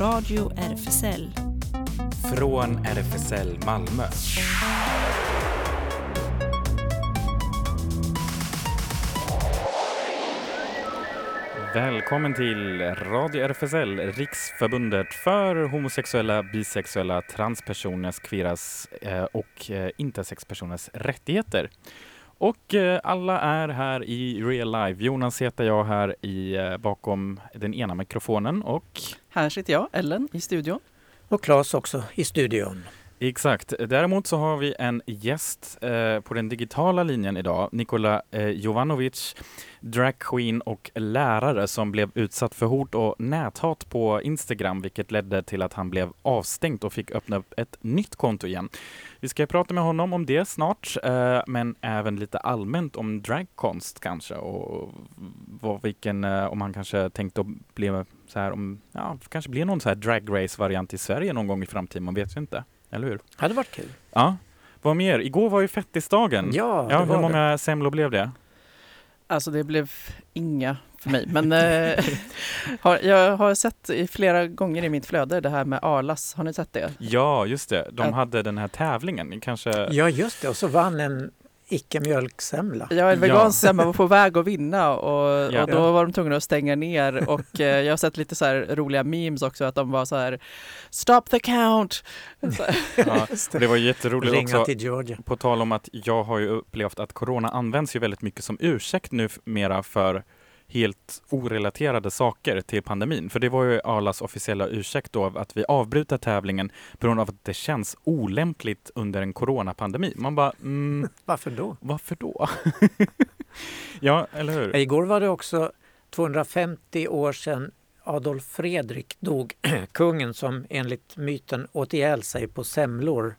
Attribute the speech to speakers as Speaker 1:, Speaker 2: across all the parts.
Speaker 1: Radio RFSL.
Speaker 2: Från RFSL Malmö. Välkommen till Radio RFSL, Riksförbundet för homosexuella, bisexuella, transpersoners, kviras eh, och eh, intersexpersoners rättigheter. Och eh, alla är här i real life. Jonas heter jag här i, eh, bakom den ena mikrofonen och
Speaker 3: Här sitter jag, Ellen, i studion.
Speaker 4: Och Claes också i studion.
Speaker 2: Exakt. Däremot så har vi en gäst eh, på den digitala linjen idag, Nikola eh, Jovanovic, dragqueen och lärare som blev utsatt för hot och näthat på Instagram, vilket ledde till att han blev avstängd och fick öppna upp ett nytt konto igen. Vi ska prata med honom om det snart, eh, men även lite allmänt om dragkonst kanske och vad, vilken, eh, om han kanske tänkte att bli så här, om, ja, kanske blir någon så här dragrace-variant i Sverige någon gång i framtiden, man vet ju inte. Eller hur?
Speaker 4: Hade varit kul.
Speaker 2: Ja. Vad mer? Igår var ju fettisdagen.
Speaker 4: Ja,
Speaker 2: Ja,
Speaker 4: det
Speaker 2: hur många semlor blev det?
Speaker 3: Alltså det blev inga för mig, men eh, har, jag har sett i flera gånger i mitt flöde det här med Arlas. Har ni sett det?
Speaker 2: Ja, just det. De
Speaker 3: Ja.
Speaker 2: hade den här tävlingen. Kanske...
Speaker 4: det. Ja, just det. Och så vann en icke-mjölksemla.
Speaker 2: Ja.
Speaker 3: vegansk semla var på väg att vinna och,
Speaker 2: Ja.
Speaker 3: och då var de tvungna att stänga ner och eh, jag har sett lite så här roliga memes också att de var så här Stop the count! Så,
Speaker 2: Ja, det var jätteroligt
Speaker 4: Ringa
Speaker 2: också.
Speaker 4: till Georgia.
Speaker 2: På tal om att jag har ju upplevt att corona används ju väldigt mycket som ursäkt nu mera för helt orelaterade saker till pandemin. För det var ju Arlas officiella ursäkt då att vi avbryter tävlingen på grund av att det känns olämpligt under en coronapandemi. Man bara, mm,
Speaker 4: Varför då?
Speaker 2: varför då? ja, eller hur?
Speaker 4: Igår var det också 250 år sedan Adolf Fredrik dog. Kungen som enligt myten åt ihjäl sig på semlor.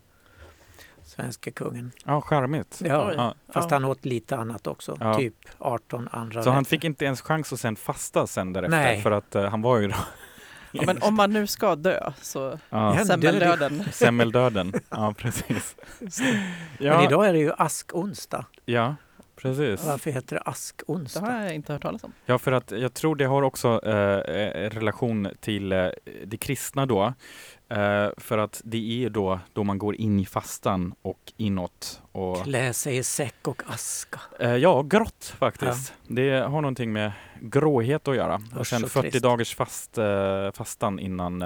Speaker 4: Svenske kungen.
Speaker 2: Ja, charmigt.
Speaker 4: Ja.
Speaker 2: Ja.
Speaker 4: fast
Speaker 3: Ja.
Speaker 4: han åt lite annat också.
Speaker 2: Ja.
Speaker 4: Typ 18 andra
Speaker 2: Så han fick inte ens chans att sen fasta sen därefter
Speaker 4: Nej.
Speaker 2: för att eh, han var ju
Speaker 3: ja, men om man nu ska dö så
Speaker 2: ja,
Speaker 3: semmeldöden.
Speaker 2: semmeldöden. Ja, precis.
Speaker 4: Men
Speaker 2: Ja,
Speaker 4: idag är det ju askonsdag.
Speaker 2: ja, precis.
Speaker 4: Varför heter det
Speaker 3: Det
Speaker 4: askonsdag?
Speaker 3: har jag inte hört talas om.
Speaker 2: Ja, för att jag tror det har också eh, eh, relation till eh, det kristna då. Eh, för att det är då, då man går in i fastan och inåt. Och,
Speaker 4: Klä sig i säck och aska.
Speaker 2: eh, ja, grått faktiskt. Det har någonting med gråhet att göra. Och sen
Speaker 4: så
Speaker 2: 40
Speaker 4: trist.
Speaker 2: dagars fast, eh, fastan innan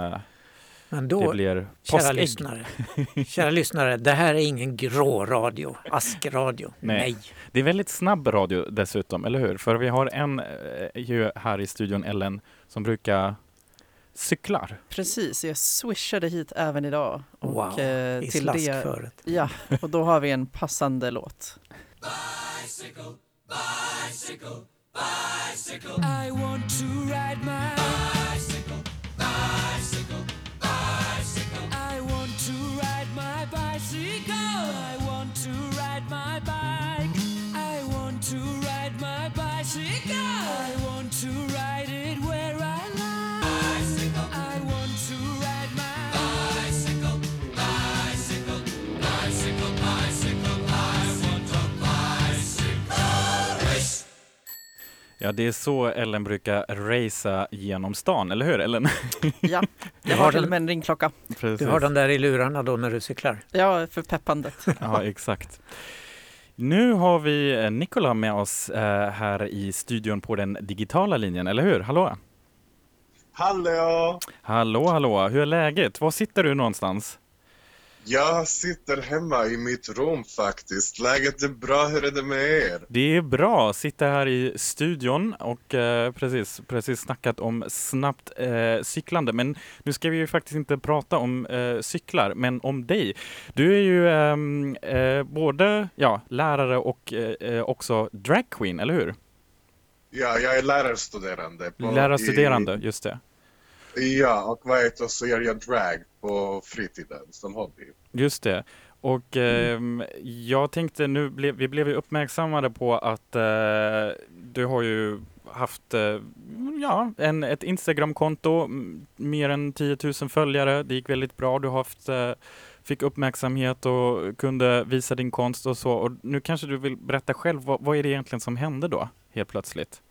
Speaker 4: Men
Speaker 2: det
Speaker 4: då,
Speaker 2: blir
Speaker 4: kära lyssnare, kära lyssnare, det här är ingen grå radio, askradio.
Speaker 2: Nej.
Speaker 4: Nej.
Speaker 2: Det är väldigt snabb radio dessutom, eller hur? För vi har en eh, ju här i studion, Ellen, som brukar cyklar.
Speaker 3: Precis, jag swishade hit även idag. Och,
Speaker 4: Wow,
Speaker 3: eh,
Speaker 4: I
Speaker 3: till det,
Speaker 4: slaskföret.
Speaker 3: ja, och då har vi en passande låt.
Speaker 5: I want to ride my
Speaker 2: Ja, det är så Ellen brukar racea genom stan, eller hur Ellen?
Speaker 3: Ja, jag
Speaker 4: har
Speaker 3: till
Speaker 4: den-
Speaker 3: och med en ringklocka.
Speaker 2: Precis.
Speaker 4: Du har den där i lurarna då när du cyklar.
Speaker 3: Ja, för peppandet.
Speaker 2: Ja, exakt. Nu har vi eh, Nikola med oss eh, här i studion på den digitala linjen, eller hur? Hallå?
Speaker 6: Hallå!
Speaker 2: Hallå, hallå! Hur är läget? Var sitter du någonstans?
Speaker 6: Jag sitter hemma i mitt rum faktiskt. Läget är bra, hur är det med er?
Speaker 2: Det är bra, sitter här i studion och eh, precis, precis snackat om snabbt eh, cyklande. Men nu ska vi ju faktiskt inte prata om eh, cyklar, men om dig. Du är ju ehm, eh, både ja, lärare och eh, eh, också dragqueen, eller hur?
Speaker 6: Ja, jag är lärarstuderande. på-
Speaker 2: Lärarstuderande, just det.
Speaker 6: Ja, och vad heter serien jag drag på fritiden som hobby.
Speaker 2: Just det. Och ehm, jag tänkte nu, ble, vi blev ju uppmärksammade på att eh, du har ju haft eh, ja, en, ett Instagramkonto, mer än 10 000 följare. Det gick väldigt bra. Du har haft, eh, fick uppmärksamhet och kunde visa din konst och så. Och nu kanske du vill berätta själv, vad, vad är det egentligen som hände då, helt plötsligt?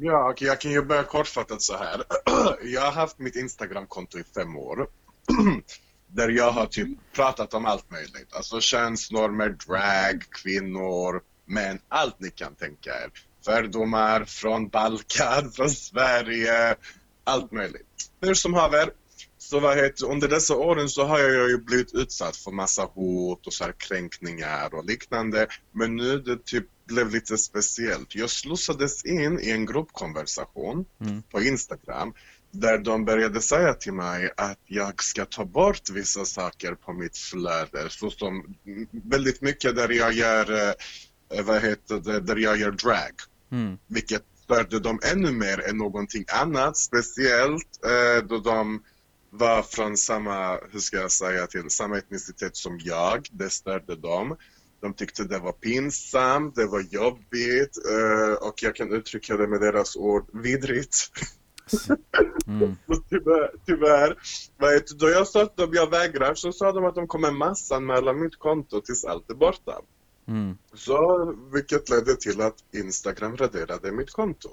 Speaker 6: Ja, okay, jag kan ju börja kortfattat så här. Jag har haft mitt Instagramkonto i fem år. Där jag har typ pratat om allt möjligt. Alltså könsnormer, drag, kvinnor, män, allt ni kan tänka er. Fördomar från Balkan, från Sverige, allt möjligt. Hur som haver, så vad heter, under dessa åren så har jag ju blivit utsatt för massa hot och så här kränkningar och liknande. Men nu det typ blev lite speciellt. Jag slussades in i en gruppkonversation
Speaker 2: Mm.
Speaker 6: på Instagram där de började säga till mig att jag ska ta bort vissa saker på mitt flöde. Såsom väldigt mycket där jag gör, eh, vad heter det, där jag gör drag
Speaker 2: Mm.
Speaker 6: vilket störde dem ännu mer än någonting annat. Speciellt eh, då de var från samma, hur ska jag säga till, samma etnicitet som jag. Det störde dem. De tyckte det var pinsamt, det var jobbigt eh, och jag kan uttrycka det med deras ord, vidrigt.
Speaker 2: Mm.
Speaker 6: Tyvärr, tyvärr vet, då jag sa att de- jag vägrar så sa de att de kommer massanmäla mitt konto tills allt är borta.
Speaker 2: Mm.
Speaker 6: Så, vilket ledde till att Instagram raderade mitt konto.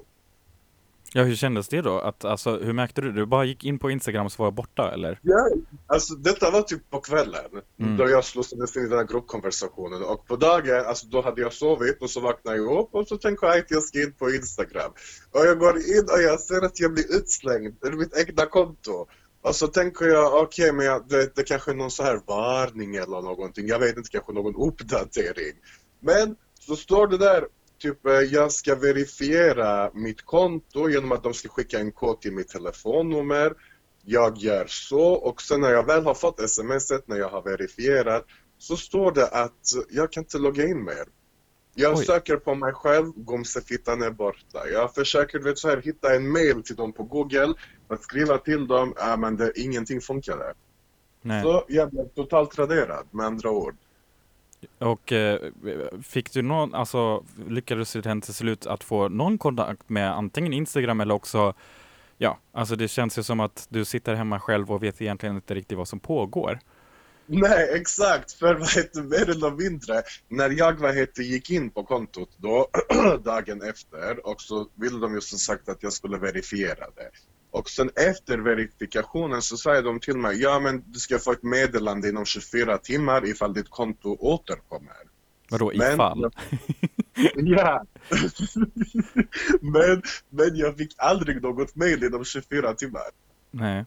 Speaker 2: Ja, hur kändes det då? Att, alltså, hur märkte du? Du bara gick in på Instagram och så var jag borta, eller?
Speaker 6: Ja, alltså detta var typ på kvällen
Speaker 2: Mm.
Speaker 6: då jag slussades in i den här gruppkonversationen och på dagen, alltså då hade jag sovit och så vaknade jag upp och så tänker jag att jag ska in på Instagram. Och jag går in och jag ser att jag blir utslängd ur mitt egna konto. Och så tänker jag, okej men jag, det, det kanske är någon så här varning eller någonting, jag vet inte, kanske någon uppdatering. Men så står det där, typ eh, jag ska verifiera mitt konto genom att de ska skicka en kod till mitt telefonnummer. Jag gör så och sen när jag väl har fått smset när jag har verifierat så står det att jag kan inte logga in mer. Jag
Speaker 2: Oj.
Speaker 6: söker på mig själv, Gomsefittan är borta. Jag försöker vet, så här, hitta en mail till dem på Google, att skriva till dem, ja men det, ingenting funkar där.
Speaker 2: Nej.
Speaker 6: Så jag blev totalt raderad med andra ord.
Speaker 2: Och eh, fick du någon, alltså lyckades du till slut att få någon kontakt med antingen Instagram eller också, ja, alltså det känns ju som att du sitter hemma själv och vet egentligen inte riktigt vad som pågår.
Speaker 6: Nej, exakt. För vad heter mer eller mindre, när jag vad heter, gick in på kontot då, dagen efter, och så ville de ju som sagt att jag skulle verifiera det. Och sen efter verifikationen så säger de till mig, ja men du ska få ett meddelande inom 24 timmar ifall ditt konto återkommer.
Speaker 2: Vadå
Speaker 6: Men-
Speaker 2: ifall?
Speaker 6: Ja! men, men jag fick aldrig något mail inom 24 timmar.
Speaker 2: Nej.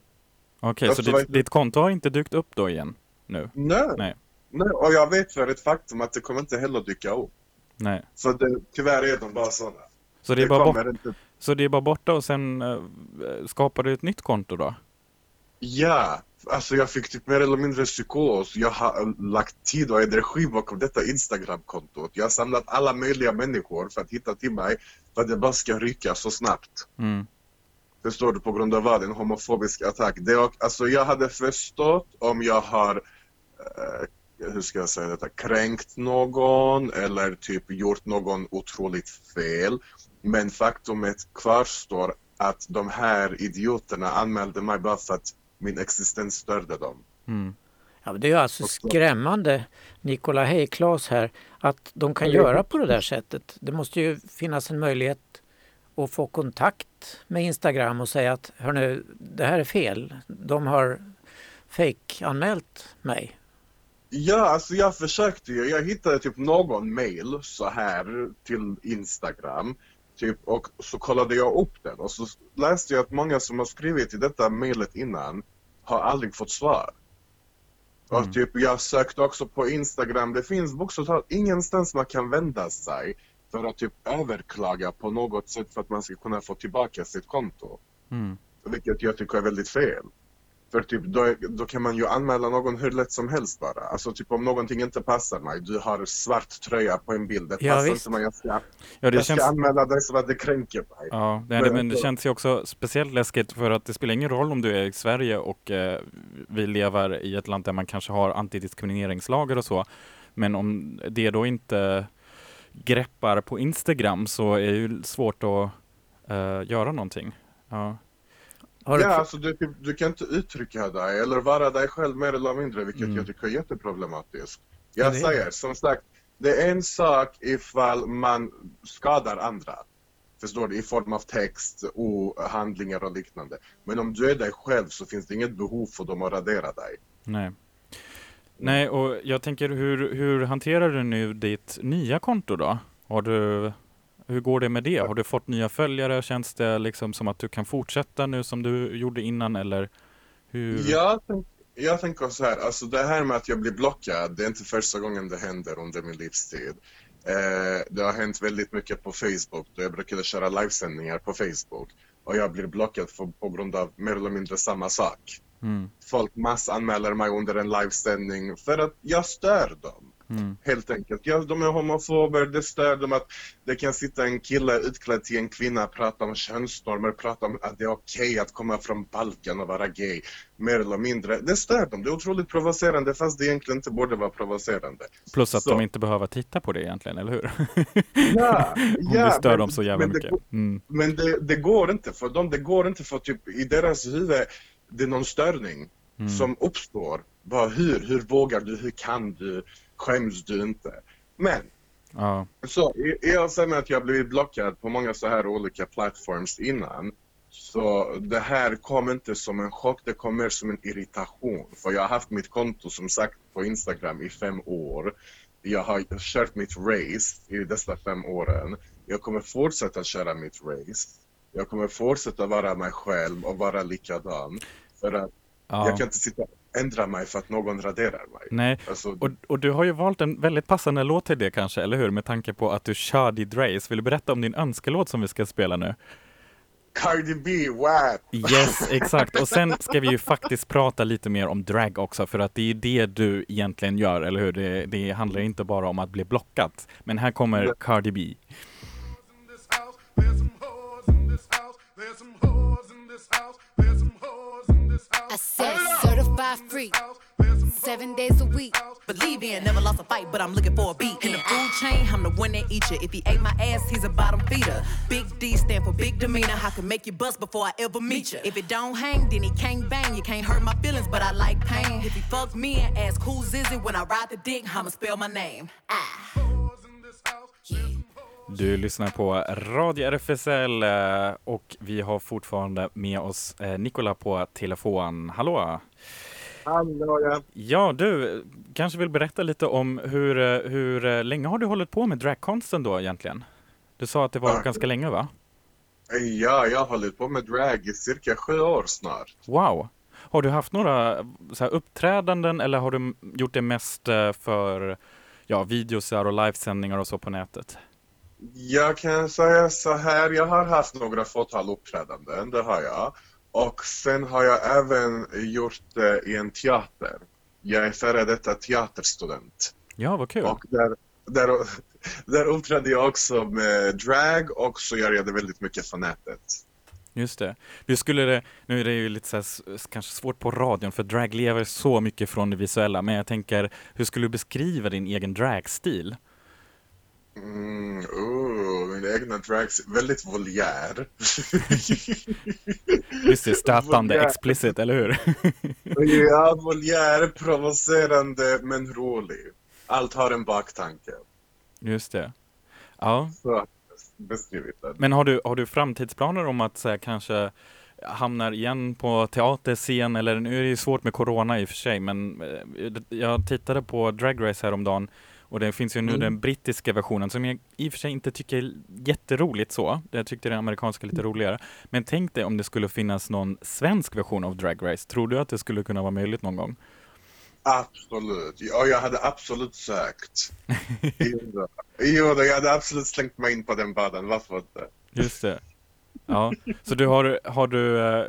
Speaker 2: Okej,
Speaker 6: Alltså,
Speaker 2: så
Speaker 6: vad
Speaker 2: ditt,
Speaker 6: heter-
Speaker 2: ditt konto har inte dykt upp då igen? Nu?
Speaker 6: Nej.
Speaker 2: Nej.
Speaker 6: Nej. Och jag vet för ett faktum att det kommer inte heller dyka upp.
Speaker 2: Nej.
Speaker 6: Så det, tyvärr är de bara sådana.
Speaker 2: Så det är bara, bort,
Speaker 6: inte
Speaker 2: så det är bara borta och sen eh, skapar du ett nytt konto då?
Speaker 6: Ja, alltså jag fick typ mer eller mindre psykos. Jag har äh, lagt tid och energi bakom detta Instagram-kontot. Jag har samlat alla möjliga människor för att hitta till mig för att det bara ska ryka så snabbt.
Speaker 2: Mm.
Speaker 6: Förstår du på grund av vad? En homofobisk attack. Det alltså jag hade förstått om jag har, eh, hur ska jag säga detta, kränkt någon eller typ gjort någon otroligt fel. Men faktumet kvarstår att de här idioterna anmälde mig bara för att min existens störde dem.
Speaker 2: Mm.
Speaker 4: Ja, det är alltså skrämmande, Nikola, hej Claes här, att de kan göra på det där sättet. Det måste ju finnas en möjlighet att få kontakt med Instagram och säga att hörni, det här är fel. De har fake-anmält mig.
Speaker 6: Ja, alltså jag försökte ju. Jag hittade typ någon mail så här till Instagram. Typ, och så kollade jag upp den och så läste jag att många som har skrivit i detta mailet innan har aldrig fått svar. Och
Speaker 2: Mm.
Speaker 6: typ jag sökte också på Instagram. Det finns bokstavligt talat ingenstans man kan vända sig för att typ överklaga på något sätt för att man ska kunna få tillbaka sitt konto.
Speaker 2: Mm.
Speaker 6: Vilket jag tycker är väldigt fel. För typ, då, då kan man ju anmäla någon hur lätt som helst bara. Alltså typ om någonting inte passar mig, du har svart tröja på en bild, det
Speaker 4: Ja,
Speaker 6: passar
Speaker 4: visst.
Speaker 6: inte mig, jag ska,
Speaker 2: Ja, det
Speaker 6: jag ska
Speaker 2: känns...
Speaker 6: anmäla dig så att det kränker mig.
Speaker 2: Ja, det,
Speaker 6: Men
Speaker 2: men det känns ju också speciellt läskigt för att det spelar ingen roll om du är i Sverige och eh, vi lever i ett land där man kanske har antidiskrimineringslagar och så. Men om det då inte greppar på Instagram så är det ju svårt att eh, göra någonting. Ja.
Speaker 4: Har du,
Speaker 6: Ja, alltså du, du kan inte uttrycka dig eller vara dig själv mer eller mindre, vilket
Speaker 2: Mm.
Speaker 6: jag tycker är jätteproblematiskt.
Speaker 4: Ja,
Speaker 6: Jag
Speaker 4: är
Speaker 6: säger, som sagt, det är en sak ifall man skadar andra. Förstår du? I form av text och handlingar och liknande. Men om du är dig själv så finns det inget behov för dem att radera dig.
Speaker 2: Nej. Nej, och jag tänker hur, hur hanterar du nu ditt nya konto då? Har du, hur går det med det? Har du fått nya följare? Känns det liksom som att du kan fortsätta nu som du gjorde innan eller hur?
Speaker 6: Jag, jag tänker så här, alltså det här med att jag blir blockad, det är inte första gången det händer under min livstid. Eh, det har hänt väldigt mycket på Facebook, då jag brukade köra livesändningar på Facebook. Och jag blir blockad för, på grund av mer eller mindre samma sak.
Speaker 2: Mm,
Speaker 6: Folk massanmäler mig under en livesändning för att jag stör dem.
Speaker 2: Mm,
Speaker 6: Helt enkelt. Ja, de är homofober, det stör dem att det kan sitta en kille utklädd till en kvinna, prata om könsnormer, prata om att det är okej att komma från Balkan och vara gay. Mer eller mindre. Det stör dem. Det är otroligt provocerande fast det egentligen inte borde vara provocerande.
Speaker 2: Plus att
Speaker 6: Så.
Speaker 2: de inte behöver titta på det egentligen, eller hur?
Speaker 6: Ja, ja,
Speaker 2: det stör
Speaker 6: men-
Speaker 2: dem så jävla
Speaker 6: men det
Speaker 2: mycket.
Speaker 6: går-
Speaker 2: Mm,
Speaker 6: Men det, det går inte för dem. Det går inte för typ i deras huvud, det är någon störning
Speaker 2: mm,
Speaker 6: som uppstår. Bara hur? Hur vågar du? Hur kan du? Skäms du inte? Men
Speaker 2: ja,
Speaker 6: Så i, i och med att jag blivit blockad på många så här olika plattforms innan så det här kom inte som en chock, det kom mer som en irritation. För jag har haft mitt konto som sagt på Instagram i fem år. Jag har kört mitt race i dessa fem åren. Jag kommer fortsätta köra mitt race. Jag kommer fortsätta vara mig själv och vara likadan. För att
Speaker 2: ja.
Speaker 6: jag kan inte sitta ändra mig för att någon raderar mig.
Speaker 2: Nej,
Speaker 6: Alltså,
Speaker 2: och, och du har ju valt en väldigt passande låt till det kanske, eller hur? Med tanke på att du kör ditt race. Vill du berätta om din önskelåt som vi ska spela nu?
Speaker 6: Cardi B, WAP!
Speaker 2: Yes, exakt. Och sen ska vi ju faktiskt prata lite mer om drag också, för att det är det du egentligen gör, eller hur? Det, det handlar inte bara om att bli blockad. Men här kommer Cardi B.
Speaker 7: I said certified freak, seven days a week.
Speaker 8: Believe me, I never lost a fight, but I'm looking for a beat. In the food chain, I'm the one that eat you. If he ate my ass, he's a bottom feeder. Big D stand for big demeanor. I can make you bust before I ever meet you. If it don't hang, then he can't bang. You can't hurt my feelings, but I like pain. If he fuck me and ask who's is it when I ride the dick, I'ma spell my name. Ah.
Speaker 2: Du lyssnar på Radio RFSL eh, och vi har fortfarande med oss eh, Nikola på telefon. Hallå!
Speaker 6: Hallå, ja.
Speaker 2: Ja, du kanske vill berätta lite om hur, eh, hur eh, länge har du hållit på med dragkonsten då egentligen? Du sa att det var
Speaker 6: Ja.
Speaker 2: ganska länge va?
Speaker 6: Ja, jag har hållit på med drag i cirka sju år snart.
Speaker 2: Wow! Har du haft några så här, uppträdanden eller har du gjort det mest eh, för ja, videosar och livesändningar och så på nätet?
Speaker 6: Jag kan säga så här, jag har haft några fåtal uppträdanden, det har jag. Och sen har jag även gjort det i en teater. Jag är före detta teaterstudent.
Speaker 2: Ja, vad kul!
Speaker 6: Och där, där, där uppträdde jag också med drag och så gör jag det väldigt mycket för nätet.
Speaker 2: Just det. Du skulle nu är det ju lite så här, kanske svårt på radion för drag lever så mycket från det visuella, men jag tänker, hur skulle du beskriva din egen dragstil?
Speaker 6: Mm, oh, min egna drags, väldigt voljär.
Speaker 2: Just det, stötande, explicit, eller hur?
Speaker 6: Ja, voljär, provocerande men rolig. Allt har en baktanke.
Speaker 2: Just det. Ja,
Speaker 6: Så beskrivit det.
Speaker 2: men har du, har du framtidsplaner om att så här, kanske hamnar igen på teaterscen eller nu är det ju svårt med corona i och för sig men eh, jag tittade på Drag Race häromdagen och det finns ju nu
Speaker 6: Mm.
Speaker 2: den brittiska versionen som jag i och för sig inte tycker är jätteroligt så. Jag tyckte den amerikanska lite roligare. Men tänk dig om det skulle finnas någon svensk version av Drag Race. Tror du att det skulle kunna vara möjligt någon gång?
Speaker 6: Absolut. Ja, jag hade absolut sökt. Jo, jag hade absolut slängt mig in på den baden. Varför inte?
Speaker 2: Just det. Ja, så du har, har du eh,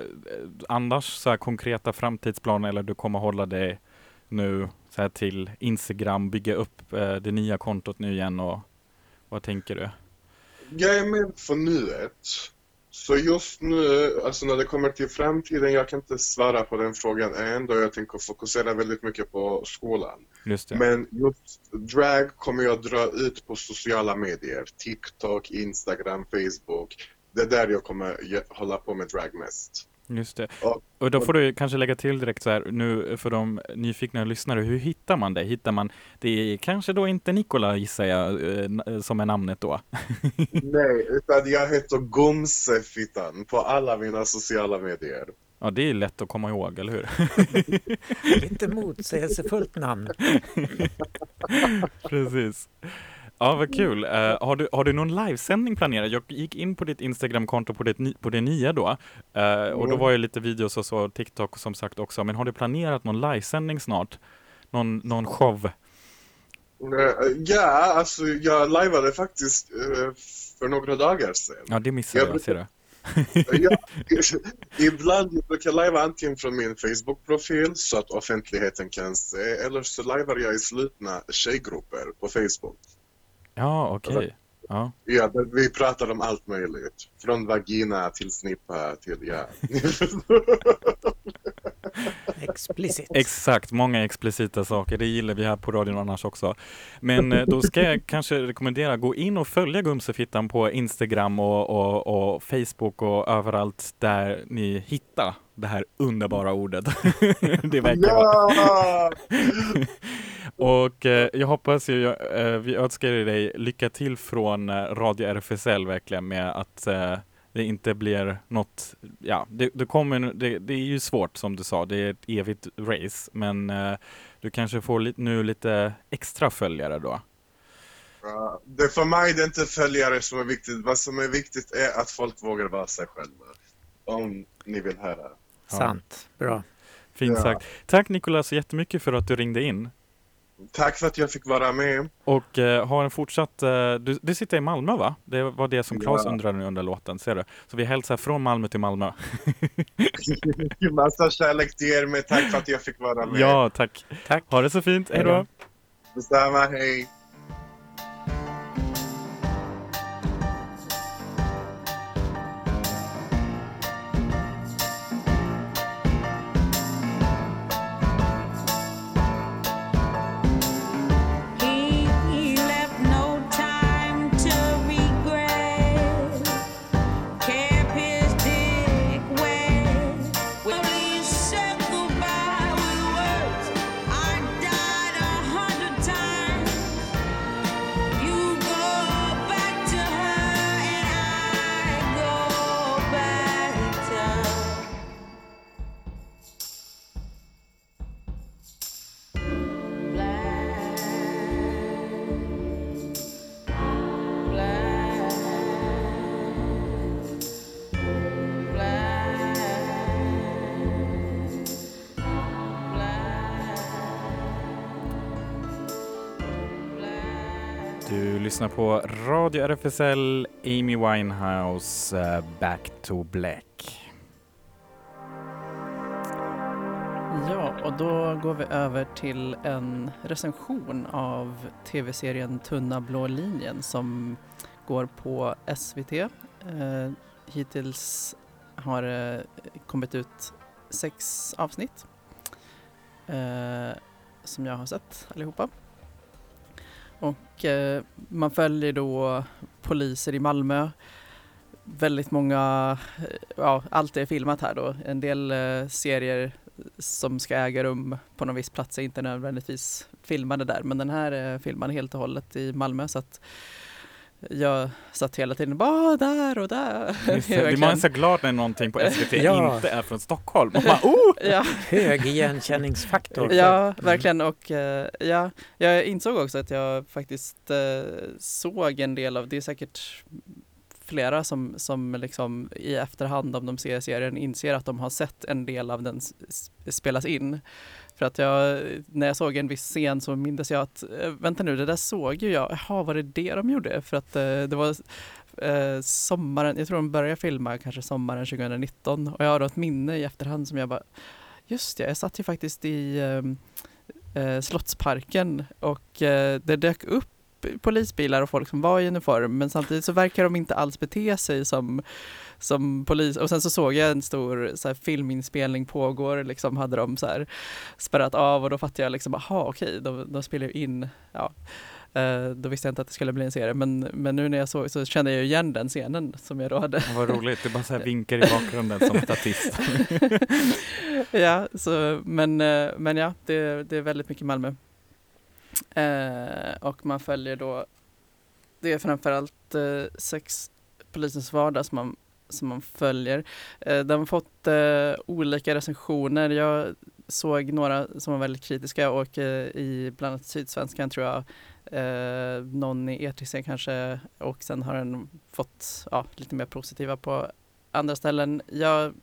Speaker 2: annars så här konkreta framtidsplaner eller du kommer hålla dig nu så här till Instagram, bygga upp eh, det nya kontot nu igen och vad tänker du?
Speaker 6: Jag är med för nuet. Så just nu, alltså när det kommer till framtiden, jag kan inte svara på den frågan än då jag tänker fokusera väldigt mycket på skolan.
Speaker 2: Just det.
Speaker 6: Men just drag kommer jag dra ut på sociala medier. TikTok, Instagram, Facebook. Det är där jag kommer hålla på med drag mest.
Speaker 2: Just det.
Speaker 6: Och-
Speaker 2: Och då får du kanske lägga till direkt så här nu för de nyfikna lyssnare, hur hittar man dig? Hittar man, det är kanske då inte Nikola gissar jag eh, som är namnet då?
Speaker 6: Nej, utan jag heter Gomsefittan på alla mina sociala medier.
Speaker 2: Ja, det är lätt att komma ihåg, eller hur?
Speaker 4: Lite motsägelsefullt namn.
Speaker 2: Precis. Ja, vad kul. Eh, har, du, har du någon livesändning planerad? Jag gick in på ditt Instagramkonto på det, på det nya då. eh, och då var ju lite videos och så, TikTok som sagt också. Men har du planerat någon livesändning snart? Någon, någon show?
Speaker 6: Eh, Ja, alltså jag lajvade faktiskt eh, för några dagar sedan.
Speaker 2: Ja, det missade
Speaker 6: Jag
Speaker 2: jag, ser du.
Speaker 6: Ja, ibland brukar jag lajva antingen från min Facebook-profil så att offentligheten kan se, eller så lajvar jag i slutna tjejgrupper på Facebook.
Speaker 2: Ja, okej. Ja.
Speaker 6: Ja, där vi pratar om allt möjligt. Från vagina till snippa till ja.
Speaker 4: Explicit.
Speaker 2: Exakt, många explicita saker. Det gillar vi här på radion annars också. Men eh, då ska jag kanske rekommendera, gå in och följa Gumsefittan på Instagram och, och, och Facebook och överallt där ni hittar det här underbara ordet. det verkar vara.
Speaker 6: Ja!
Speaker 2: Och eh, jag hoppas ju, eh, vi önskar dig lycka till från eh, Radio RFSL verkligen med att eh, det inte blir något, ja, det, det kommer, det, det är ju svårt som du sa, det är ett evigt race, men eh, du kanske får li, nu lite extra följare då.
Speaker 6: Ja, Det för mig det är inte följare som är viktigt. Vad som är viktigt är att folk vågar vara sig själva. Om ni vill höra.
Speaker 4: Sant. Bra.
Speaker 2: Fint
Speaker 6: Ja.
Speaker 2: sagt. Tack Nicolas så jättemycket för att du ringde in.
Speaker 6: Tack för att jag fick vara med.
Speaker 2: Och eh, har en fortsatt, eh, du, du sitter i Malmö va? Det var det som Claes
Speaker 6: Ja.
Speaker 2: undrade nu under låten, ser du? Så vi hälsar från Malmö till Malmö.
Speaker 6: Massa kärlek till er, men tack för att jag fick vara med.
Speaker 2: Ja, tack.
Speaker 4: Tack.
Speaker 2: Ha det så fint, hej då!
Speaker 6: Detsamma, hej.
Speaker 2: Lyssnar på Radio RFSL, Amy Winehouse, eh, Back to Black.
Speaker 3: Ja, och då går vi över till en recension av tv-serien Tunna blå linjen som går på SVT. Eh, hittills har det kommit ut sex avsnitt eh, som jag har sett allihopa. Och eh, man följer då poliser i Malmö. Väldigt många, eh, ja allt är filmat här då. En del eh, serier som ska äga rum på någon viss plats är inte nödvändigtvis filmade där. Men den här eh, är filmad helt och hållet i Malmö så att jag satt hela tiden bara "Ah, där och där.
Speaker 2: Just det,
Speaker 3: Verkligen.
Speaker 2: man är så glad när någonting på SVT
Speaker 4: Ja.
Speaker 2: inte är från Stockholm. Bara, oh!
Speaker 3: Ja,
Speaker 4: Hög igenkänningsfaktor.
Speaker 3: ja, verkligen. Och eh, ja, jag insåg också att jag faktiskt eh, såg en del av, det är säkert flera som, som liksom i efterhand om de ser serien inser att de har sett en del av den spelas in. För att jag, när jag såg en viss scen så mindes jag att, eh, vänta nu, det där såg ju jag, jaha var det det de gjorde? För att eh, det var eh, sommaren, jag tror de började filma kanske sommaren 2019 och jag har då ett minne i efterhand som jag bara, just det, jag satt ju faktiskt i eh, eh Slottsparken och eh, det dök upp polisbilar och folk som var i uniform men samtidigt så verkar de inte alls bete sig som, som polis. Och sen så såg jag en stor så här, filminspelning pågår, liksom hade de så här spärrat av och då fattade jag liksom, aha okej, de, de spelar ju in, ja. Eh, då visste jag inte att det skulle bli en serie men, men nu när jag såg så kände jag igen den scenen som jag då hade.
Speaker 2: Vad roligt, det bara så här vinkar i bakgrunden som statist.
Speaker 3: ja, så, men, eh, men ja, det, det är väldigt mycket Malmö. Eh, och man följer då, det är framförallt eh, sex polisens vardag som man, som man följer. Eh, den har fått eh, olika recensioner. Jag såg några som var väldigt kritiska och eh, i bland annat Sydsvenskan tror jag eh, någon i ETC kanske och sen har den fått ja, lite mer positiva på andra ställen. Jag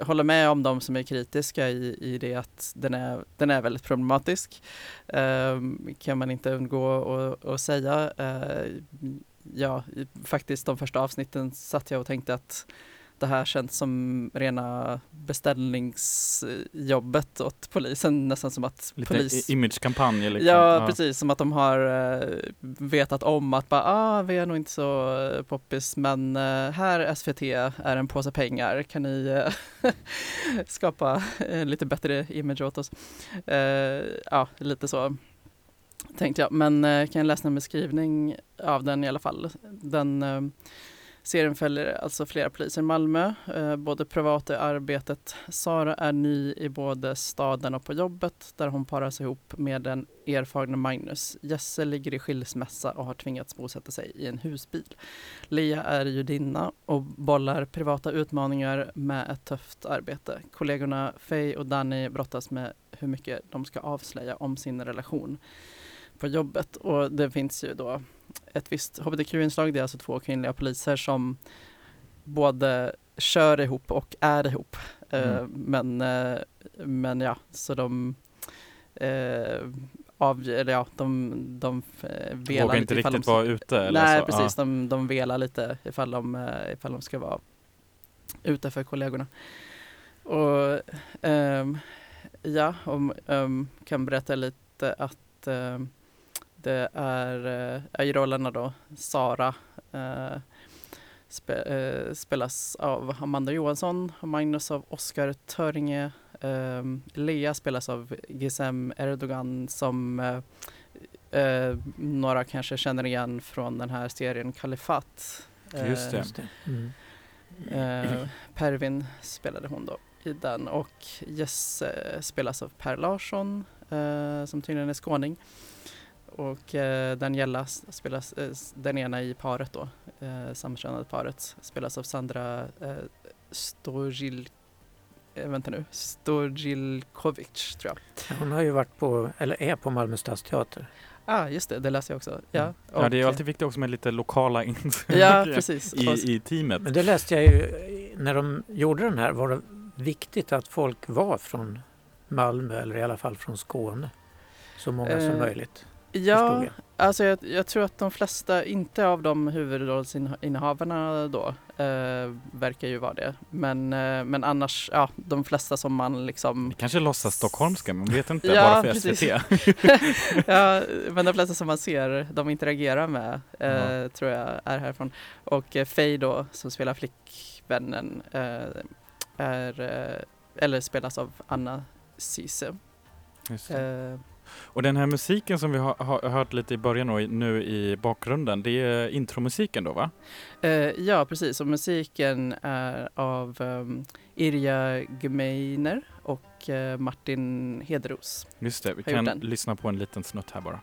Speaker 3: håller med om de som är kritiska i, i det att den är, den är väldigt problematisk. Eh, kan man inte undgå att- att säga. Eh, ja, faktiskt de första avsnitten satt jag och tänkte att det här känns som rena beställningsjobbet åt polisen, nästan som att
Speaker 2: Lite
Speaker 3: polis...
Speaker 2: imagekampanj liksom.
Speaker 3: Ja, precis. Som att de har eh, vetat om att bara, ah, vi är nog inte så eh, poppis, men eh, här SVT är en påse pengar. Kan ni skapa lite bättre image åt oss? Ja, lite så tänkte jag. Men kan jag läsa en beskrivning av den i alla fall. Den Serien följer alltså flera poliser i Malmö, eh, både privat och i arbetet. Sara är ny i både staden och på jobbet där hon paras ihop med den erfarna Magnus. Jesse ligger i skilsmässa och har tvingats bosätta sig i en husbil. Lea är judinna och bollar privata utmaningar med ett tufft arbete. Kollegorna Faye och Danny brottas med hur mycket de ska avslöja om sin relation på jobbet. Och det finns ju då ett visst hbtq-inslag. Det är alltså två kvinnliga poliser som både kör ihop och är ihop. Eh,
Speaker 2: Mm.
Speaker 3: men, eh, men ja, så de eh, av, eller ja, de, de velar
Speaker 2: Vågar inte riktigt
Speaker 3: de,
Speaker 2: vara ute eller
Speaker 3: Nej,
Speaker 2: så.
Speaker 3: precis. De, de velar lite ifall de, ifall de ska vara ute för kollegorna. Och ehm, ja, och, ehm, kan berätta lite att ehm, det är eh, i rollerna då Sara eh, spe, eh, spelas av Amanda Johansson och Magnus av Oskar Törnge. Ehm, Lea spelas av Gizem Erdogan som några kanske känner igen från den här serien Kalifat.
Speaker 2: Just det.
Speaker 3: Eh,
Speaker 4: Just det. Mm.
Speaker 3: Eh, Pervin spelade hon då i den och Jesse spelas av Per Larsson eh, som tydligen är skåning. Och eh, Daniela spelas, eh, den ena i paret då, eh, samkönade paret, spelas av Sandra eh, Storgil, eh, vänta nu, Storgilkovic tror jag.
Speaker 4: Hon har ju varit på, eller är på Malmö stadsteater.
Speaker 3: Ah, just det, det läste jag också. Ja,
Speaker 2: Mm. Ja, det är alltid viktigt också med lite lokala inslag
Speaker 3: Ja, precis.
Speaker 2: I, i teamet.
Speaker 4: Men det läste jag ju, när de gjorde den här var det viktigt att folk var från Malmö eller i alla fall från Skåne. Så många som
Speaker 3: Eh,
Speaker 4: möjligt.
Speaker 3: Ja, alltså jag, jag tror att de flesta, inte av de huvudrollsinnehavarna då, eh, verkar ju vara det. Men, eh, men annars, ja, de flesta som man liksom
Speaker 2: Det kanske låtsas stockholmska, man vet inte,
Speaker 3: Ja,
Speaker 2: bara för
Speaker 3: precis.
Speaker 2: SVT.
Speaker 3: ja, men de flesta som man ser, de interagerar med, eh,
Speaker 2: Ja.
Speaker 3: tror jag är härifrån. Och eh, Faye då, som spelar flickvännen, eh, är, eh, eller spelas av Anna Cise.
Speaker 2: Och den här musiken som vi har, har hört lite i början och nu i bakgrunden, det är intromusiken då va?
Speaker 3: Eh, ja, precis. Och musiken är av um, Irja Gemeiner och eh, Martin Hederos.
Speaker 2: Just det, vi
Speaker 3: Har
Speaker 2: kan lyssna på en liten snutt här bara.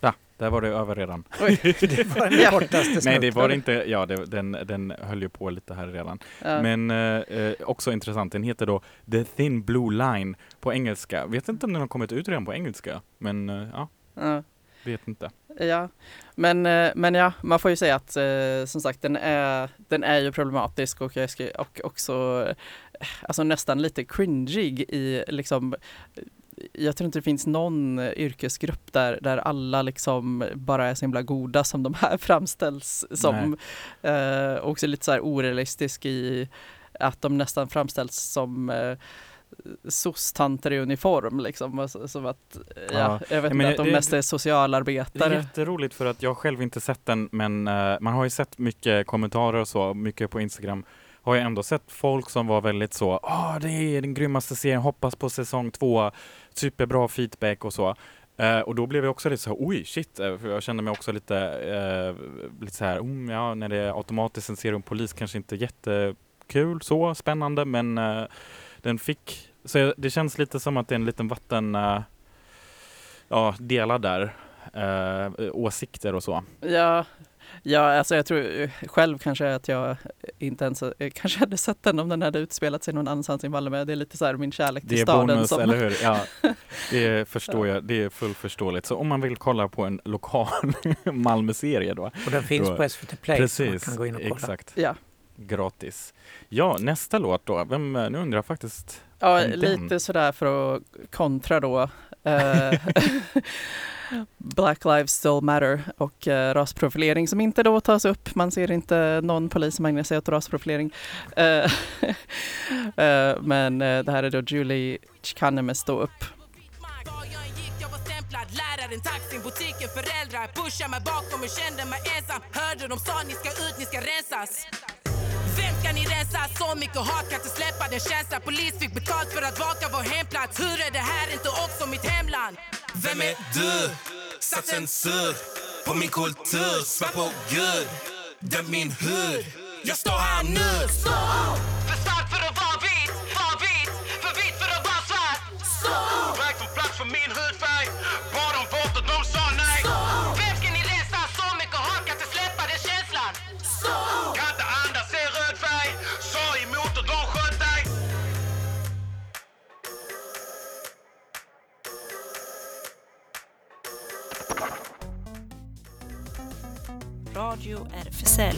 Speaker 2: Ja, där var det över redan.
Speaker 4: Det var den kortaste
Speaker 2: Nej, det var inte. Ja, det, den, den höll ju på lite här redan.
Speaker 3: Ja.
Speaker 2: Men eh, eh, också intressant, den heter då The Thin Blue Line på engelska. Vet inte om den har kommit ut redan på engelska, men eh, ja,
Speaker 3: Ja.
Speaker 2: vet inte.
Speaker 3: Ja, men, eh, men ja, man får ju säga att eh, som sagt den är, den är ju problematisk och, jag ska, och också alltså nästan lite cringeig i liksom jag tror inte det finns någon yrkesgrupp där, där alla liksom bara är så himla goda som de här framställs som. Eh, också lite så här orealistisk i att de nästan framställs som eh, soc-tanter i uniform liksom. Alltså, som att, ja,
Speaker 2: Ja.
Speaker 3: jag vet
Speaker 2: men
Speaker 3: inte, att de
Speaker 2: det-
Speaker 3: mest är
Speaker 2: Det är
Speaker 3: socialarbetare.
Speaker 2: jätteroligt för att jag själv inte sett den, men eh, man har ju sett mycket kommentarer och så, mycket på Instagram har jag ändå sett folk som var väldigt så, ah det är den grymmaste serien, hoppas på säsong två, superbra feedback och så. Eh, och då blev jag också lite så här, oj shit, eh, för jag kände mig också lite, eh, lite så här, mm, ja när det är automatiskt en serie om polis kanske inte jättekul så, spännande, men eh, den fick, så jag, det känns lite som att det är en liten vatten, eh, ja, delad där, eh, åsikter och så.
Speaker 3: Ja, ja, alltså jag tror eh, själv kanske att jag inte ens eh, kanske hade sett den om den hade utspelat sig någon annanstans i Malmö. Det är lite så här min kärlek till
Speaker 2: Det är
Speaker 3: staden.
Speaker 2: bonus,
Speaker 3: som,
Speaker 2: eller hur? Ja, det förstår jag. Det är fullt förståeligt. Så om man vill kolla på en lokal Malmö-serie då.
Speaker 4: Och den finns
Speaker 2: Då-
Speaker 4: på SVT Play så man
Speaker 2: Precis,
Speaker 4: kan gå in och kolla.
Speaker 2: exakt.
Speaker 3: Ja,
Speaker 2: Gratis. Ja, nästa låt då. Vem, nu undrar jag faktiskt.
Speaker 3: Ja
Speaker 2: Om den.
Speaker 3: lite sådär för att kontra då. Eh, Black Lives Still Matter och eh, rasprofilering som inte då tas upp. Man ser inte någon polis som ägnar sig åt rasprofilering. Eh, eh, men eh, det här är då Julie Chikane med Stå upp.
Speaker 8: Början gick, jag var stämplad, läraren, taxin, butiken, föräldrar Pushade mig bakom och kände mig ensam Hörde de sa ni ska ut, ni ska rensas Ska ni rensa? Så mycket hat kan inte släppa den känslan Polis fick betalt för att vaka vår hemplats Hur är det här inte också mitt hemland?
Speaker 9: Vem är du? Satt censur på min kultur Svär på Gud, döm min hud Jag står här nu
Speaker 8: Stå
Speaker 10: RFSL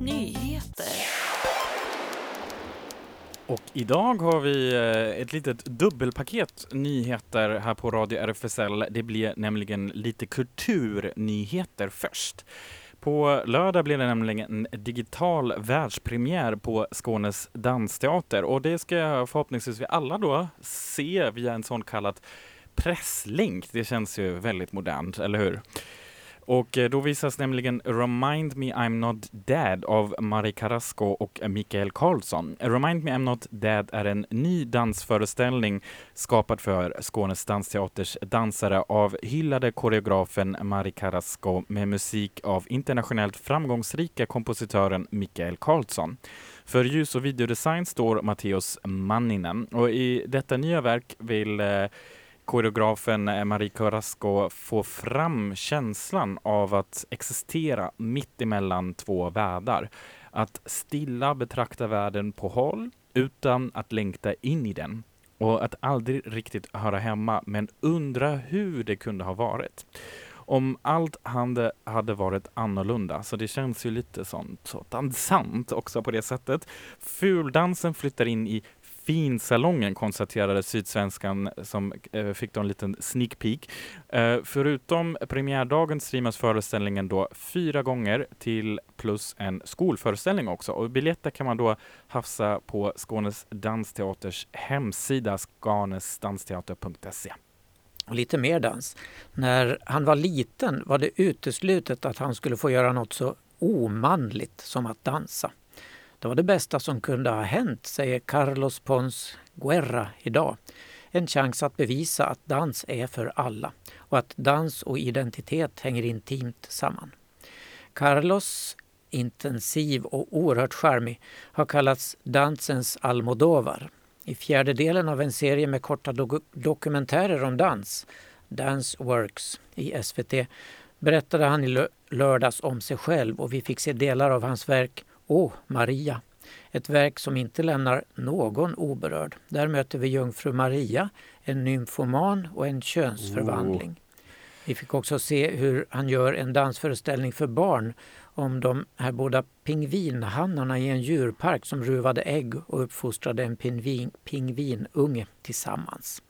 Speaker 10: Nyheter.
Speaker 2: Och idag har vi eh, ett litet dubbelpaket nyheter här på Radio RFSL. Det blir nämligen lite kulturnyheter först. På lördag blir det nämligen en digital världspremiär på Skånes dansteater och det ska förhoppningsvis vi alla då se via en sån kallad presslänk. Det känns ju väldigt modernt, eller hur? Och eh, då visas nämligen Remind Me I'm Not Dead av Mari Carrasco och Mikael Karlsson. Remind Me I'm Not Dead är en ny dansföreställning skapad för Skånes dansteaters dansare av hyllade koreografen Mari Carrasco med musik av internationellt framgångsrika kompositören Mikael Karlsson. För ljus och videodesign står Matteus Manninen och i detta nya verk vill eh, koreografen Marie Carrasco få fram känslan av att existera mitt emellan två världar. Att stilla betrakta världen på håll utan att längta in i den. Och att aldrig riktigt höra hemma men undra hur det kunde ha varit. Om allt hade, hade varit annorlunda, så det känns ju lite sånt, så dansant också på det sättet. Fuldansen flyttar in i finsalongen konstaterade Sydsvenskan som eh, fick då en liten sneak peek. Eh, förutom premiärdagen streamas föreställningen då fyra gånger till plus en skolföreställning också. Och biljetter kan man då hafsa på Skånes dansteaters hemsida skanesdansteater.se.
Speaker 4: Och lite mer dans. När han var liten var det uteslutet att han skulle få göra något så omanligt som att dansa. Det var det bästa som kunde ha hänt, säger Carlos Pons Guerra idag. En chans att bevisa att dans är för alla och att dans och identitet hänger intimt samman. Carlos, intensiv och oerhört charmig, har kallats dansens Almodovar. I fjärdedelen av en serie med korta do- dokumentärer om dans, Dance Works i SVT, berättade han i lördags om sig själv och vi fick se delar av hans verk Åh, Maria. Ett verk som inte lämnar någon oberörd. Där möter vi jungfru Maria, en nymfoman och en könsförvandling. Vi fick också se hur han gör en dansföreställning för barn om de här båda pingvinhannarna i en djurpark som ruvade ägg och uppfostrade en pingvin, pingvinunge tillsammans.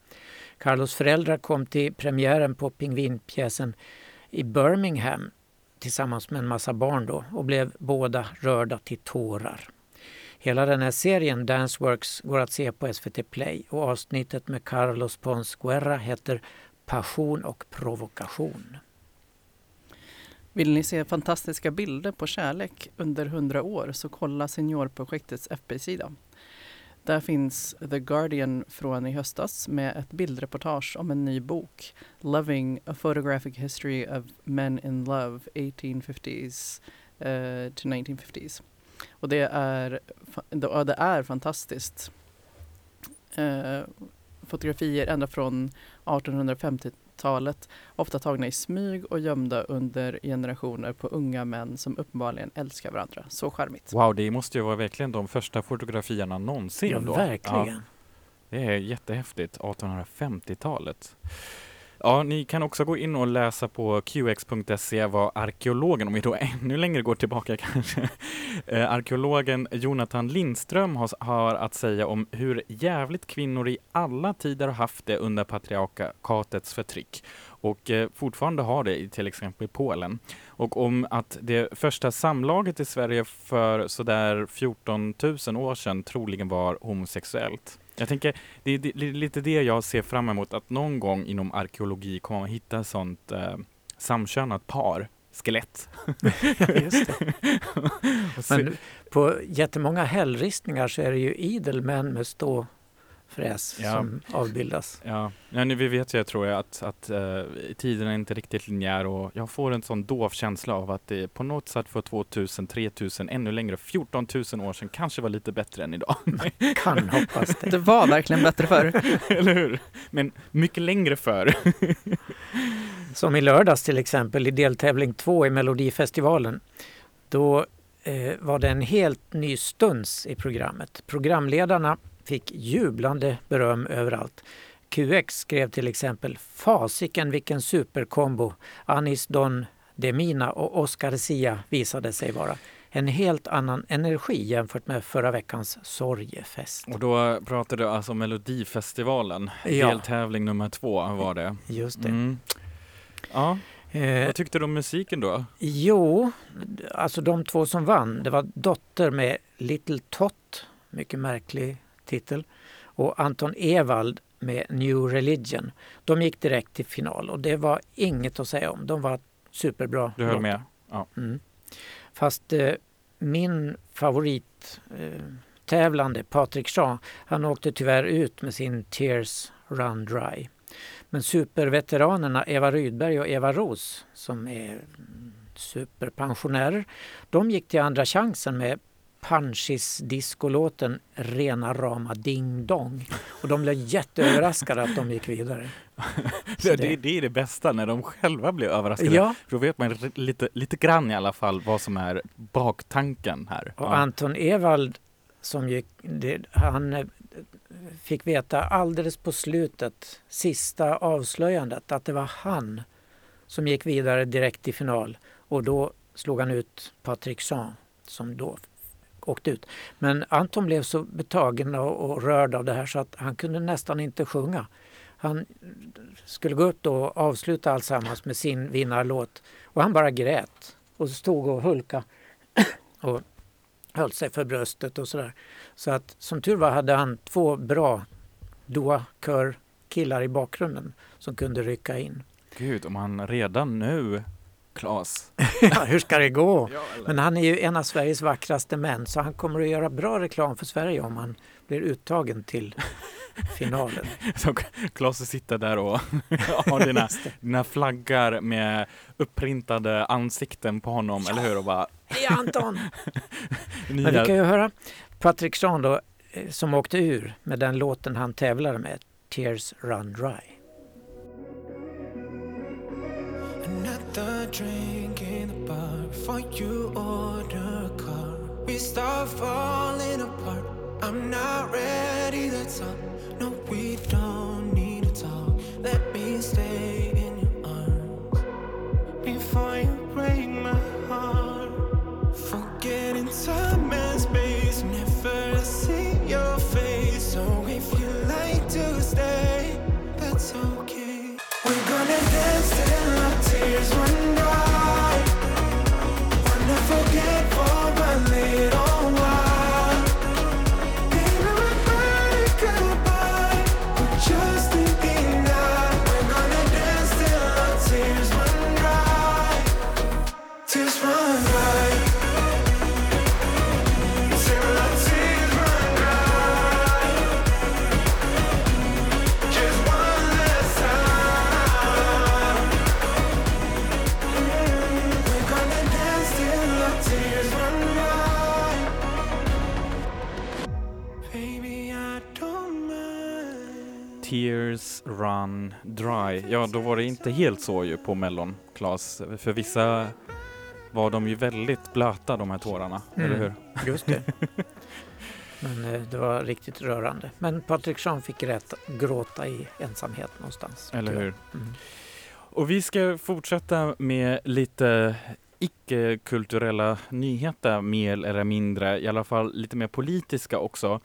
Speaker 4: Carlos föräldrar kom till premiären på pingvinpjäsen i Birmingham tillsammans med en massa barn då och blev båda rörda till tårar. Hela den här serien Danceworks går att se på SVT Play och avsnittet med Carlos Pons Guerra heter Passion och provokation.
Speaker 3: Vill ni se fantastiska bilder på kärlek under 100 år så kolla Seniorprojektets FB-sida. Där finns The Guardian från i höstas med ett bildreportage om en ny bok, Loving, A Photographic History of Men in Love, 1850s uh, to 1950s. Och det är, det är fantastiskt. Uh, fotografier ända från 1850-talet, ofta tagna i smyg och gömda under generationer på unga män som uppenbarligen älskar varandra. Så charmigt.
Speaker 2: Wow, det måste ju vara verkligen de första fotografierna någonsin
Speaker 4: Ja,
Speaker 2: då.
Speaker 4: verkligen.
Speaker 2: Ja, det är jättehäftigt, 1850-talet. Ja, ni kan också gå in och läsa på qx.se vad arkeologen, om vi då ännu längre går tillbaka kanske, eh, arkeologen Jonathan Lindström har, har att säga om hur jävligt kvinnor i alla tider har haft det under patriarkatets förtryck och eh, fortfarande har det i till exempel Polen. Och om att det första samlaget i Sverige för sådär 14 000 år sedan troligen var homosexuellt. Jag tänker, det är det- det är lite det jag ser fram emot, att någon gång inom arkeologi kommer man hitta ett sånt eh, samkönat par, skelett.
Speaker 4: Men på jättemånga hällristningar så är det ju idel män med ståfräs
Speaker 2: Ja.
Speaker 4: som avbildas.
Speaker 2: Ja, ja nu, vi vet ju tror jag att, att eh, tiden är inte riktigt linjär och jag får en sån dov känsla av att det på något sätt för 2000, 3000, ännu längre, 14 000 år sedan kanske var lite bättre än idag.
Speaker 4: Kan hoppas det.
Speaker 3: Det var verkligen bättre förr.
Speaker 2: Eller hur? Men mycket längre för.
Speaker 4: Som i lördags till exempel i deltävling två i Melodifestivalen. Då eh, var det en helt ny stuns i programmet. Programledarna fick jublande beröm överallt. QX skrev till exempel Fasiken vilken superkombo Anis Don Demina och Oscar Sia visade sig vara. En helt annan energi jämfört med förra veckans sorgefest.
Speaker 2: Och då pratade du alltså om Melodifestivalen,
Speaker 4: Ja.
Speaker 2: deltävling nummer två var det.
Speaker 4: Just det.
Speaker 2: Mm. Ja,
Speaker 4: Eh,
Speaker 2: vad tyckte du om musiken då?
Speaker 4: Jo, alltså de två som vann, det var Dotter med Little Tot, mycket märklig titel, och Anton Ewald med New Religion. De gick direkt till final och det var inget att säga om. De var superbra.
Speaker 2: Du höll med? Ja.
Speaker 4: Mm. Fast eh, min favorit eh, tävlande, Patrik Jean, han åkte tyvärr ut med sin Tears Run Dry. Men superveteranerna Eva Rydberg och Eva Ros, som är mm, superpensionärer, de gick till andra chansen med Panchis discolåten Rena rama ding dong. Och de blev jätteöverraskade att de gick vidare.
Speaker 2: Det,
Speaker 4: det-
Speaker 2: det, är det bästa, när de själva blir överraskade.
Speaker 4: Ja,
Speaker 2: För då vet man lite, lite grann i alla fall vad som är baktanken här.
Speaker 4: Och
Speaker 2: Ja.
Speaker 4: Anton Ewald som gick, det, han eh, fick veta alldeles på slutet, sista avslöjandet, att det var han som gick vidare direkt i final. Och då slog han ut Patrik Jean som då åkte ut. Men Anton blev så betagen och, och rörd av det här så att han kunde nästan inte sjunga. Han skulle gå upp då och avsluta alltsammans med sin vinnarlåt och han bara grät och stod och hulka och höll sig för bröstet och sådär. Så att som tur var hade han två bra Doa-kör-killar i bakgrunden som kunde rycka in.
Speaker 2: Gud, om han redan nu,
Speaker 4: Ja, hur ska det gå?
Speaker 2: Ja?
Speaker 4: Men han är ju en av Sveriges vackraste män så han kommer att göra bra reklam för Sverige om han blir uttagen till finalen.
Speaker 2: Så Claes sitter där och har dina, dina flaggar med upprintade ansikten på honom, eller hur? Och bara,
Speaker 4: Hej Anton!
Speaker 2: nya...
Speaker 4: Men vi kan ju höra Patrik Jean då, eh, som åkte ur med den låten han tävlade med, Tears Run Dry.
Speaker 5: Another drink in the bar before you order a car. We start falling apart. I'm not ready, that's all. No, we don't Run dry.
Speaker 2: Ja, då var det inte helt så ju på Mellon, Claes. För vissa var de ju väldigt blöta de här tårarna,
Speaker 4: Mm.
Speaker 2: eller hur?
Speaker 4: Just det. Men eh, det var riktigt rörande. Men Patrik Jean fick rätt gråta i ensamhet någonstans.
Speaker 2: Eller hur?
Speaker 4: Mm.
Speaker 2: Och vi ska fortsätta med lite icke-kulturella nyheter, mer eller mindre, i alla fall lite mer politiska också.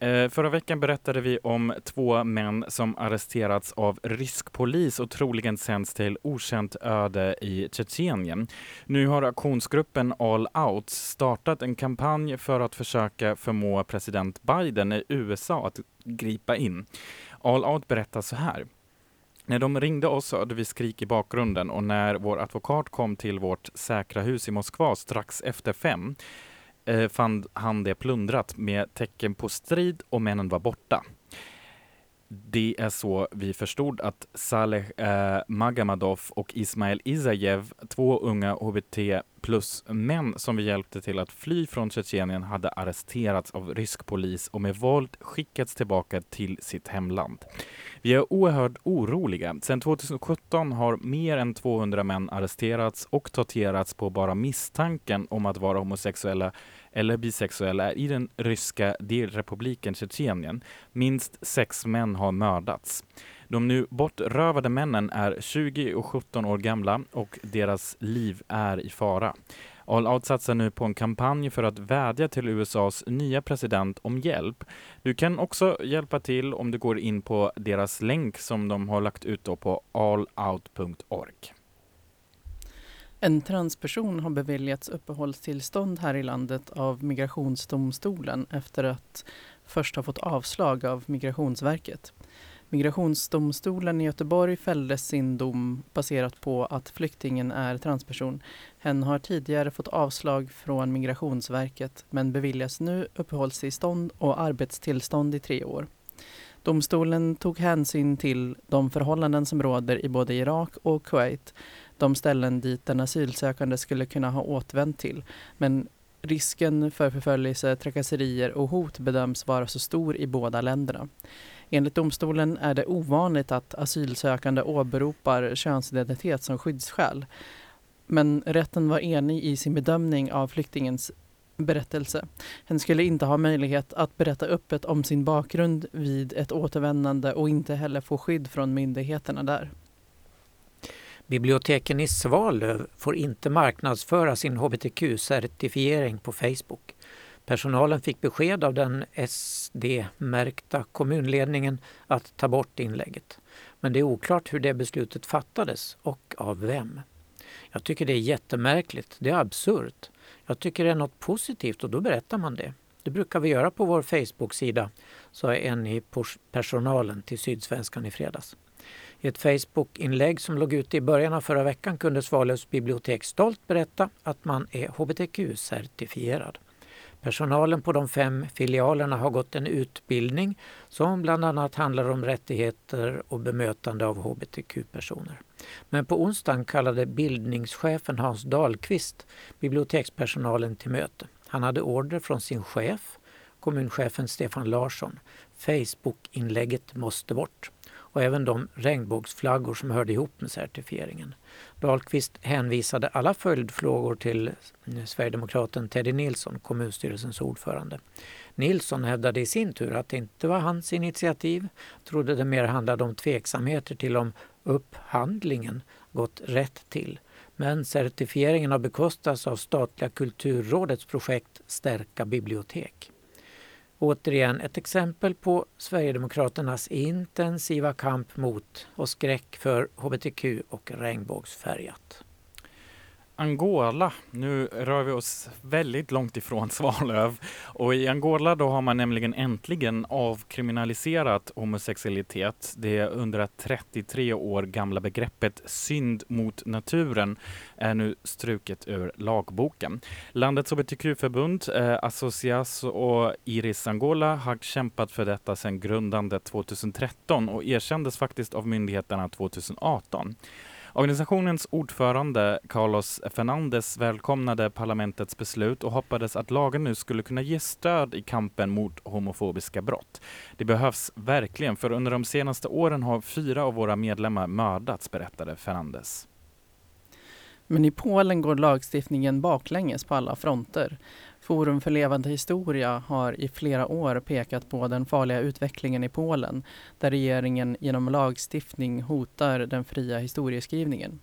Speaker 2: Eh, förra veckan berättade vi om två män som arresterats av rysk polis och troligen sänds till okänt öde i Tjetjenien. Nu har aktionsgruppen All Out startat en kampanj för att försöka förmå president Biden i USA att gripa in. All Out berättar så här. När de ringde oss hörde vi skrik i bakgrunden och när vår advokat kom till vårt säkra hus i Moskva strax efter fem eh, fann han det plundrat med tecken på strid och männen var borta. Det är så vi förstod att Saleh eh, Magamadov och Ismail Izajev, två unga HBT plus män som vi hjälpte till att fly från Tjetjenien, hade arresterats av rysk polis och med våld skickats tillbaka till sitt hemland. Vi är oerhört oroliga. Sedan 2017 har mer än 200 män arresterats och torterats på bara misstanken om att vara homosexuella eller bisexuella i den ryska delrepubliken Tjetjenien. Minst sex män har mördats. De nu bortrövade männen är 20 och 17 år gamla och deras liv är i fara. All Out satsar nu på en kampanj för att vädja till USAs nya president om hjälp. Du kan också hjälpa till om du går in på deras länk som de har lagt ut på allout.org.
Speaker 3: En transperson har beviljats uppehållstillstånd här i landet av Migrationsdomstolen efter att först ha fått avslag av Migrationsverket. Migrationsdomstolen i Göteborg fällde sin dom baserat på att flyktingen är transperson. Hen har tidigare fått avslag från Migrationsverket men beviljas nu uppehållstillstånd och arbetstillstånd i tre år. Domstolen tog hänsyn till de förhållanden som råder i både Irak och Kuwait, de ställen dit den asylsökande skulle kunna ha återvänt till. Men risken för förföljelse, trakasserier och hot bedöms vara så stor i båda länderna. Enligt domstolen är det ovanligt att asylsökande åberopar könsidentitet som skyddsskäl. Men rätten var enig i sin bedömning av flyktingens berättelse. Hen skulle inte ha möjlighet att berätta öppet om sin bakgrund vid ett återvändande och inte heller få skydd från myndigheterna där.
Speaker 4: Biblioteken i Svalöv får inte marknadsföra sin hbtq-certifiering på Facebook. Personalen fick besked av den SD-märkta kommunledningen att ta bort inlägget. Men det är oklart hur det beslutet fattades och av vem. Jag tycker det är jättemärkligt. Det är absurt. Jag tycker det är något positivt och då berättar man det. Det brukar vi göra på vår Facebook-sida, sa en i personalen till Sydsvenskan i fredags. I ett Facebook-inlägg som låg ute i början av förra veckan kunde Svalövs bibliotek stolt berätta att man är hbtq-certifierad. Personalen på de fem filialerna har gått en utbildning som bland annat handlar om rättigheter och bemötande av hbtq-personer. Men på onsdagen kallade bildningschefen Hans Dahlqvist bibliotekspersonalen till möte. Han hade order från sin chef, kommunchefen Stefan Larsson. Facebook-inlägget måste bort och även de regnbågsflaggor som hörde ihop med certifieringen. Dahlqvist hänvisade alla följdfrågor till eh, Sverigedemokraten Teddy Nilsson, kommunstyrelsens ordförande. Nilsson hävdade i sin tur att det inte var hans initiativ, trodde det mer handlade om tveksamheter till om upphandlingen gått rätt till. Men certifieringen har bekostats av statliga Kulturrådets projekt Stärka bibliotek. Återigen ett exempel på Sverigedemokraternas intensiva kamp mot och skräck för hbtq och regnbågsfärgat.
Speaker 2: Angola. Nu rör vi oss väldigt långt ifrån Svalöv. Och i Angola då har man nämligen äntligen avkriminaliserat homosexualitet. Det 133 år gamla begreppet synd mot naturen är nu struket ur lagboken. Landets hbtq-förbund, eh, Associas och Iris Angola har kämpat för detta sedan grundandet 2013 och erkändes faktiskt av myndigheterna 2018. Organisationens ordförande Carlos Fernandez välkomnade parlamentets beslut och hoppades att lagen nu skulle kunna ge stöd i kampen mot homofobiska brott. Det behövs verkligen, för under de senaste åren har fyra av våra medlemmar mördats, berättade Fernandez.
Speaker 3: Men i Polen går lagstiftningen baklänges på alla fronter. Forum för levande historia har i flera år pekat på den farliga utvecklingen i Polen där regeringen genom lagstiftning hotar den fria historieskrivningen.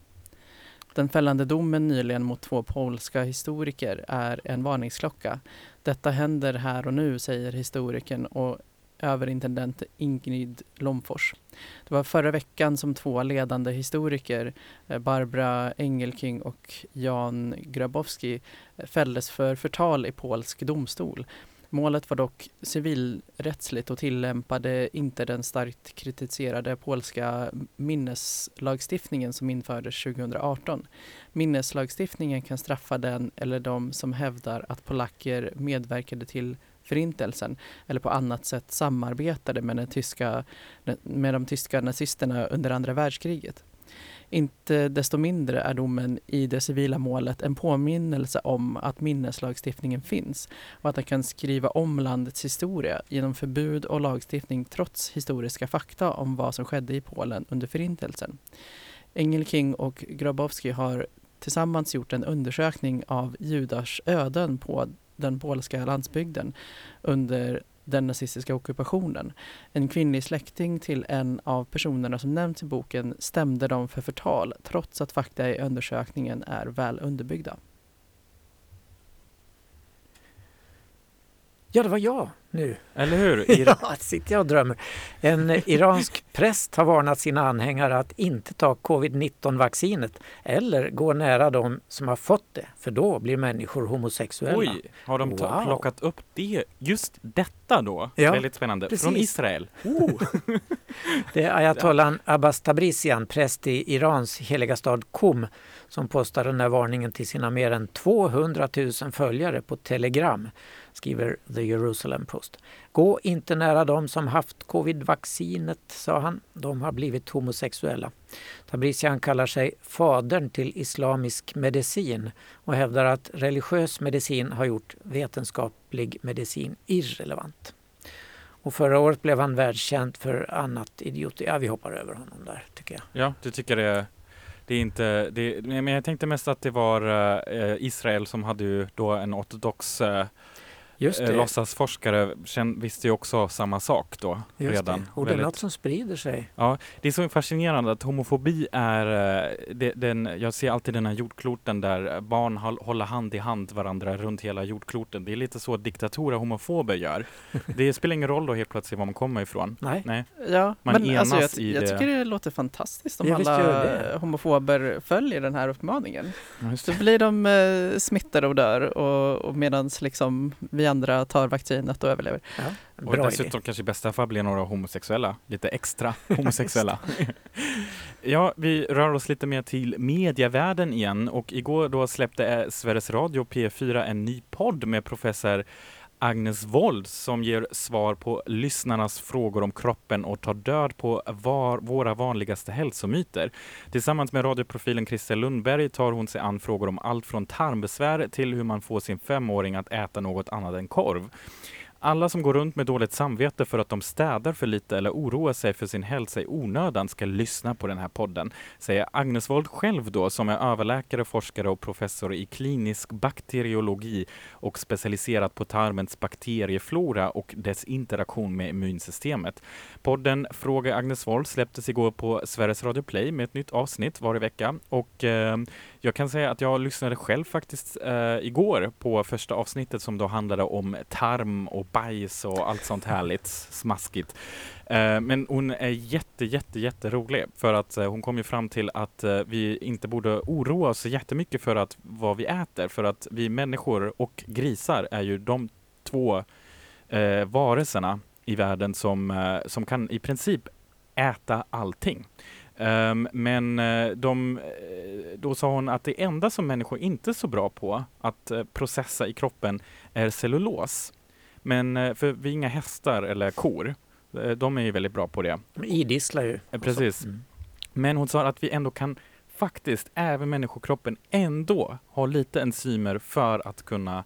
Speaker 3: Den fällande domen nyligen mot två polska historiker är en varningsklocka. Detta händer här och nu, säger historikern och överintendent Ingrid Lomfors. Det var förra veckan som två ledande historiker, eh, Barbara Engelking och Jan Grabowski, eh, fälldes för förtal i polsk domstol. Målet var dock civilrättsligt och tillämpade inte den starkt kritiserade polska minneslagstiftningen som infördes 2018. Minneslagstiftningen kan straffa den eller de som hävdar att polacker medverkade till Förintelsen eller på annat sätt samarbetade med, den tyska, med de tyska nazisterna under andra världskriget. Inte desto mindre är domen i det civila målet en påminnelse om att minneslagstiftningen finns och att den kan skriva om landets historia genom förbud och lagstiftning trots historiska fakta om vad som skedde i Polen under Förintelsen. Engelking och Grabowski har tillsammans gjort en undersökning av judars öden på den polska landsbygden under den nazistiska ockupationen. En kvinnlig släkting till en av personerna som nämns i boken stämde dem för förtal trots att fakta i undersökningen är väl underbyggda.
Speaker 4: Ja, det var jag nu.
Speaker 2: Eller hur?
Speaker 4: Ja, sitter jag och drömmer. En iransk präst har varnat sina anhängare att inte ta covid-19-vaccinet eller gå nära de som har fått det, för då blir människor homosexuella.
Speaker 2: Oj, har de
Speaker 4: Wow.
Speaker 2: plockat upp det? Just detta då?
Speaker 4: Ja,
Speaker 2: Väldigt spännande.
Speaker 4: precis.
Speaker 2: Från Israel.
Speaker 4: Oh. Det är ayatollan Abbas Tabrizian, präst i Irans heliga stad Qom, som postade den här varningen till sina mer än 200 000 följare på Telegram, skriver The Jerusalem Post. Gå inte nära dem som haft covid-vaccinet, sa han. De har blivit homosexuella. Tabrizian kallar sig fadern till islamisk medicin och hävdar att religiös medicin har gjort vetenskaplig medicin irrelevant. Och förra året blev han världskänd för annat idioti. Ja, vi hoppar över honom där tycker jag.
Speaker 2: Ja, du tycker det det är inte, det, men jag tänkte mest att det var eh, Israel som hade ju då en ortodox eh,
Speaker 4: Just
Speaker 2: eh,
Speaker 4: det.
Speaker 2: låtsasforskare, visste ju också samma sak då
Speaker 4: Just
Speaker 2: redan.
Speaker 4: det. Och det är
Speaker 2: Väldigt-
Speaker 4: något som sprider sig.
Speaker 2: Ja, det är så fascinerande att homofobi är, eh, det, den, jag ser alltid den här jordkloten där barn håll- håller hand i hand varandra runt hela jordkloten. Det är lite så diktatorer och homofober gör. Det spelar ingen roll då helt plötsligt var man kommer ifrån.
Speaker 4: Nej.
Speaker 2: Nej.
Speaker 3: Ja,
Speaker 2: Man
Speaker 3: men alltså
Speaker 2: enas
Speaker 3: jag,
Speaker 2: i
Speaker 3: jag
Speaker 2: det.
Speaker 3: tycker det låter fantastiskt om
Speaker 4: Ja, visst
Speaker 3: alla homofober följer den här uppmaningen.
Speaker 2: Just
Speaker 3: Så
Speaker 2: det.
Speaker 3: blir de eh, smittade och dör och, och medan liksom vi andra tar vaccinet och överlever.
Speaker 4: Ja,
Speaker 2: Och
Speaker 4: bra idé.
Speaker 2: dessutom kanske i bästa fall blir några homosexuella, lite extra homosexuella. ja, vi rör oss lite mer till medievärlden igen och igår då släppte Sveriges Radio P4 en ny podd med professor Agnes Wold som ger svar på lyssnarnas frågor om kroppen och tar död på var, våra vanligaste hälsomyter. Tillsammans med radioprofilen Christer Lundberg tar hon sig an frågor om allt från tarmbesvär till hur man får sin femåring att äta något annat än korv. Alla som går runt med dåligt samvete för att de städar för lite eller oroar sig för sin hälsa i onödan ska lyssna på den här podden, säger Agnes Wold själv då som är överläkare, forskare och professor i klinisk bakteriologi och specialiserat på tarmens bakterieflora och dess interaktion med immunsystemet. Podden Fråga Agnes Wold släpptes igår på Sveriges Radio Play med ett nytt avsnitt varje vecka och eh, jag kan säga att jag lyssnade själv faktiskt eh, igår på första avsnittet som då handlade om tarm och bajs och allt sånt härligt smaskigt. Eh, men hon är jätte, jätte, jätterolig för att eh, hon kom ju fram till att eh, vi inte borde oroa oss så jättemycket för att vad vi äter för att vi människor och grisar är ju de två eh, varelserna i världen som, eh, som kan i princip äta allting. Ehm, men eh, de, eh, då sa hon att det enda som människor inte är så bra på att eh, processa i kroppen är cellulos. Men för vi är inga hästar eller kor. De är ju väldigt bra på det.
Speaker 4: De idisslar ju.
Speaker 2: Precis.
Speaker 4: Mm.
Speaker 2: Men hon sa att vi ändå kan faktiskt även människokroppen ändå har lite enzymer för att kunna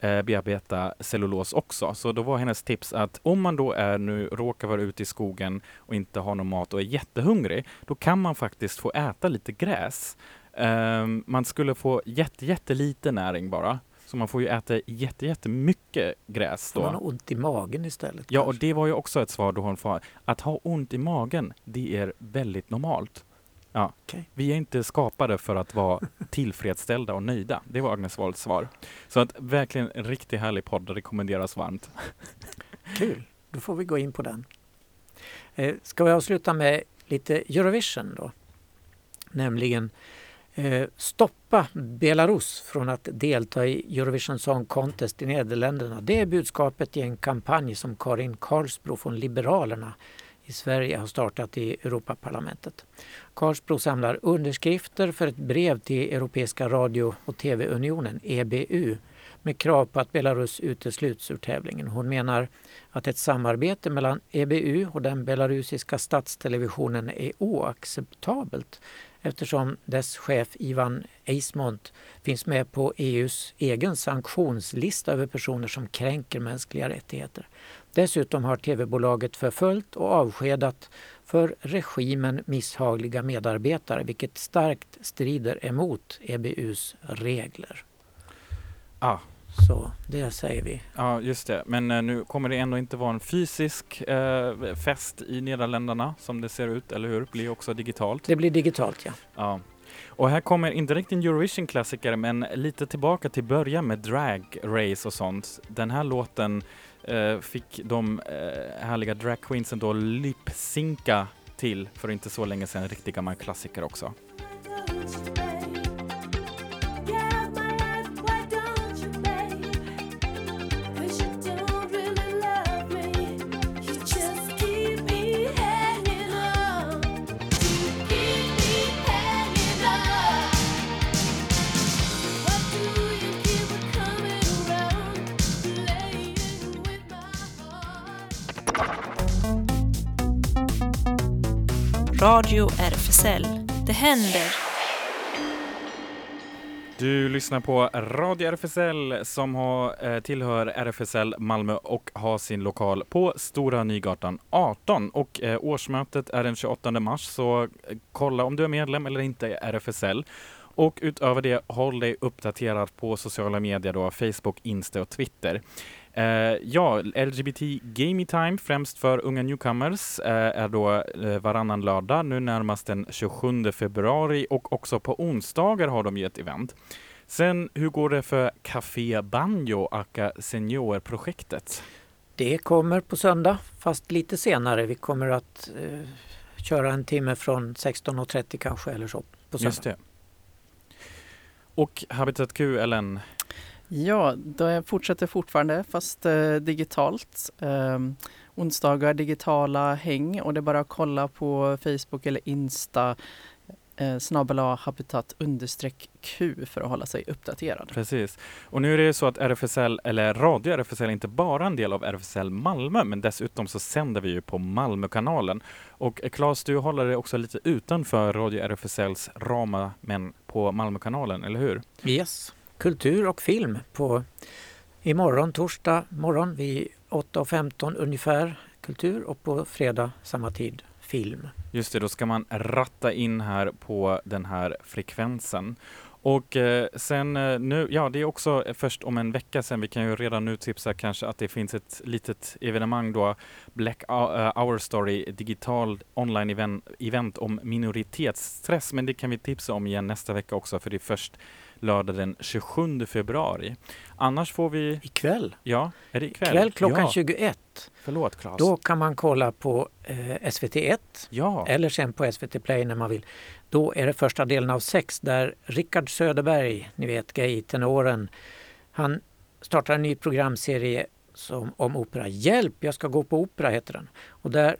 Speaker 2: eh, bearbeta cellulos också. Så då var hennes tips att om man då är nu råkar vara ute i skogen och inte har någon mat och är jättehungrig, då kan man faktiskt få äta lite gräs. Ehm, man skulle få jätte, jättelite näring bara. Så man får ju äta jätte, jättemycket gräs
Speaker 4: Får man
Speaker 2: då.
Speaker 4: har ont i magen istället?
Speaker 2: Ja, och
Speaker 4: kanske?
Speaker 2: det var ju också ett svar då hon sa att ha ont i magen, det är väldigt normalt. Ja,
Speaker 4: Okej.
Speaker 2: vi är inte skapade för att vara tillfredsställda och nöjda. Det var Agnes Wolds svar. Så att verkligen en riktigt härlig podd, rekommenderas varmt.
Speaker 4: Kul, då får vi gå in på den. Eh, ska vi avsluta med lite Eurovision då? Nämligen eh, stoppa Belarus från att delta i Eurovision Song Contest i Nederländerna. Det är budskapet i en kampanj som Karin Karlsbro från Liberalerna i Sverige har startat i Europaparlamentet. Karlsbro samlar underskrifter för ett brev till Europeiska radio och TV-unionen, EBU, med krav på att Belarus utesluts ur tävlingen. Hon menar att ett samarbete mellan EBU och den belarusiska statstelevisionen är oacceptabelt eftersom dess chef Ivan Eismont finns med på EUs egen sanktionslista över personer som kränker mänskliga rättigheter. Dessutom har tv-bolaget förföljt och avskedat för regimen misshagliga medarbetare vilket starkt strider emot EBUs regler.
Speaker 2: Ah,
Speaker 4: Så det säger vi.
Speaker 2: ja, just det. Men eh, nu kommer det ändå inte vara en fysisk eh, fest i Nederländerna som det ser ut, eller hur? Blir också digitalt.
Speaker 4: Det blir digitalt ja.
Speaker 2: Ja. Och här kommer inte riktigt en Eurovision-klassiker, men lite tillbaka till början med drag race och sånt. Den här låten Eh, fick de eh, härliga drag queensen då lipsinka till för inte så länge sedan. En riktig gammal klassiker också.
Speaker 10: Radio RFSL. Det händer.
Speaker 2: Du lyssnar på Radio RFSL som har, eh, tillhör RFSL Malmö och har sin lokal på Stora Nygatan 18. Och eh, årsmötet är den 28 mars, så eh, kolla om du är medlem eller inte i RFSL. Och utöver det, håll dig uppdaterad på sociala medier då, Facebook, Insta och Twitter. Eh, ja, LGBT Gaming Time, främst för unga newcomers, eh, är då eh, varannan lördag, nu närmast den 27 februari och också på onsdagar har de ju ett event. Sen, hur går det för Café Banjo, aka Senior-projektet?
Speaker 4: Det kommer på söndag, fast lite senare. Vi kommer att eh, köra en timme från 16.30 kanske eller så på söndag.
Speaker 2: Just det. Och Habitat Q, Ellen?
Speaker 3: Ja, det fortsätter fortfarande fast eh, digitalt. Um, onsdagar digitala häng och det är bara att kolla på Facebook eller Insta eh, snabbel A habitat understreck Q för att hålla sig uppdaterad.
Speaker 2: Precis. Och nu är det ju så att RFSL, eller Radio RFSL, är inte bara en del av RFSL Malmö, men dessutom så sänder vi ju på Malmökanalen. Och eh, Claes, du håller dig också lite utanför Radio RFSLs ramar, men på Malmökanalen, eller hur?
Speaker 4: Yes. Kultur och film på imorgon, torsdag morgon vid 8.15 ungefär kultur och på fredag samma tid film.
Speaker 2: Just det, då ska man ratta in här på den här frekvensen. Och eh, sen eh, nu, ja det är också först om en vecka sen, vi kan ju redan nu tipsa kanske att det finns ett litet evenemang då, Black eh, Hour Story, digital online event, event om minoritetsstress, men det kan vi tipsa om igen nästa vecka också, för det är först lördag den 27 februari. Annars får vi,
Speaker 4: Ikväll,
Speaker 2: ja, är det ikväll?
Speaker 4: kväll klockan
Speaker 2: ja,
Speaker 4: 21.
Speaker 2: Förlåt Claes.
Speaker 4: Då kan man kolla på eh, SVT1
Speaker 2: ja,
Speaker 4: eller sen på SVT Play när man vill. Då är det första delen av sex där Rickard Söderberg, ni vet gay-tenoren, han startar en ny programserie som, om opera. Hjälp, jag ska gå på opera heter den. Och där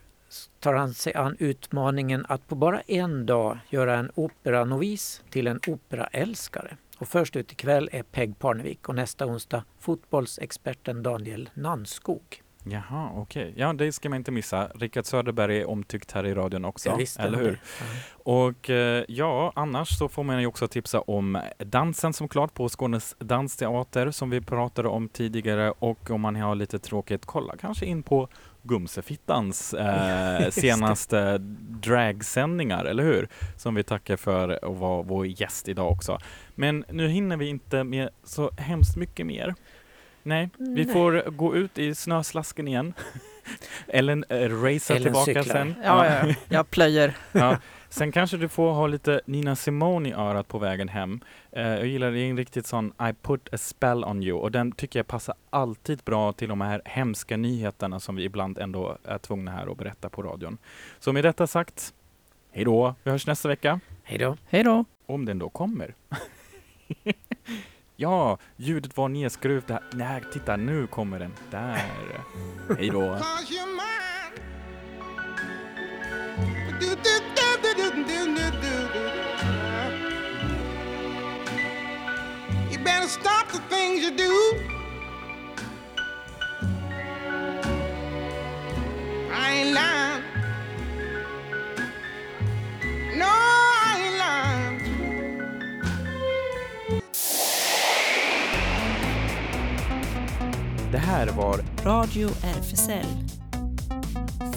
Speaker 4: tar han sig an utmaningen att på bara en dag göra en operanovis till en operaälskare. Och först ut ikväll är Peg Parnevik och nästa onsdag fotbollsexperten Daniel Nanskog.
Speaker 2: Jaha, okej. Ja, det ska man inte missa. Rickard Söderberg är omtyckt här i radion också, eller hur?
Speaker 4: Ja.
Speaker 2: Och eh, ja, annars så får man ju också tipsa om dansen som klart på Skånes dansteater som vi pratade om tidigare och om man har lite tråkigt, kolla kanske in på Gumsefittans eh, senaste dragsändningar, eller hur? Som vi tackar för att vara vår gäst idag också. Men nu hinner vi inte med så hemskt mycket mer. Nej, vi får gå ut i snöslasken igen. Ellen äh, racear
Speaker 4: Ellen
Speaker 2: tillbaka
Speaker 4: cyklar.
Speaker 2: sen.
Speaker 3: Ja, ja, ja. jag plöjer.
Speaker 2: Ja. Sen kanske du får ha lite Nina Simone i örat på vägen hem. Eh, jag gillar det en riktigt sån I put a spell on you och den tycker jag passar alltid bra till de här hemska nyheterna som vi ibland ändå är tvungna här att berätta på radion. Så med detta sagt, hej då. Vi hörs nästa vecka.
Speaker 4: Hej då.
Speaker 3: Hej då.
Speaker 2: Om den då kommer. ja, ljudet var nedskruvat. Här. Nej, titta nu kommer den. Där. Hej då.
Speaker 5: do, do, do. You better stop the things you do. I. No,
Speaker 10: Radio RFSL.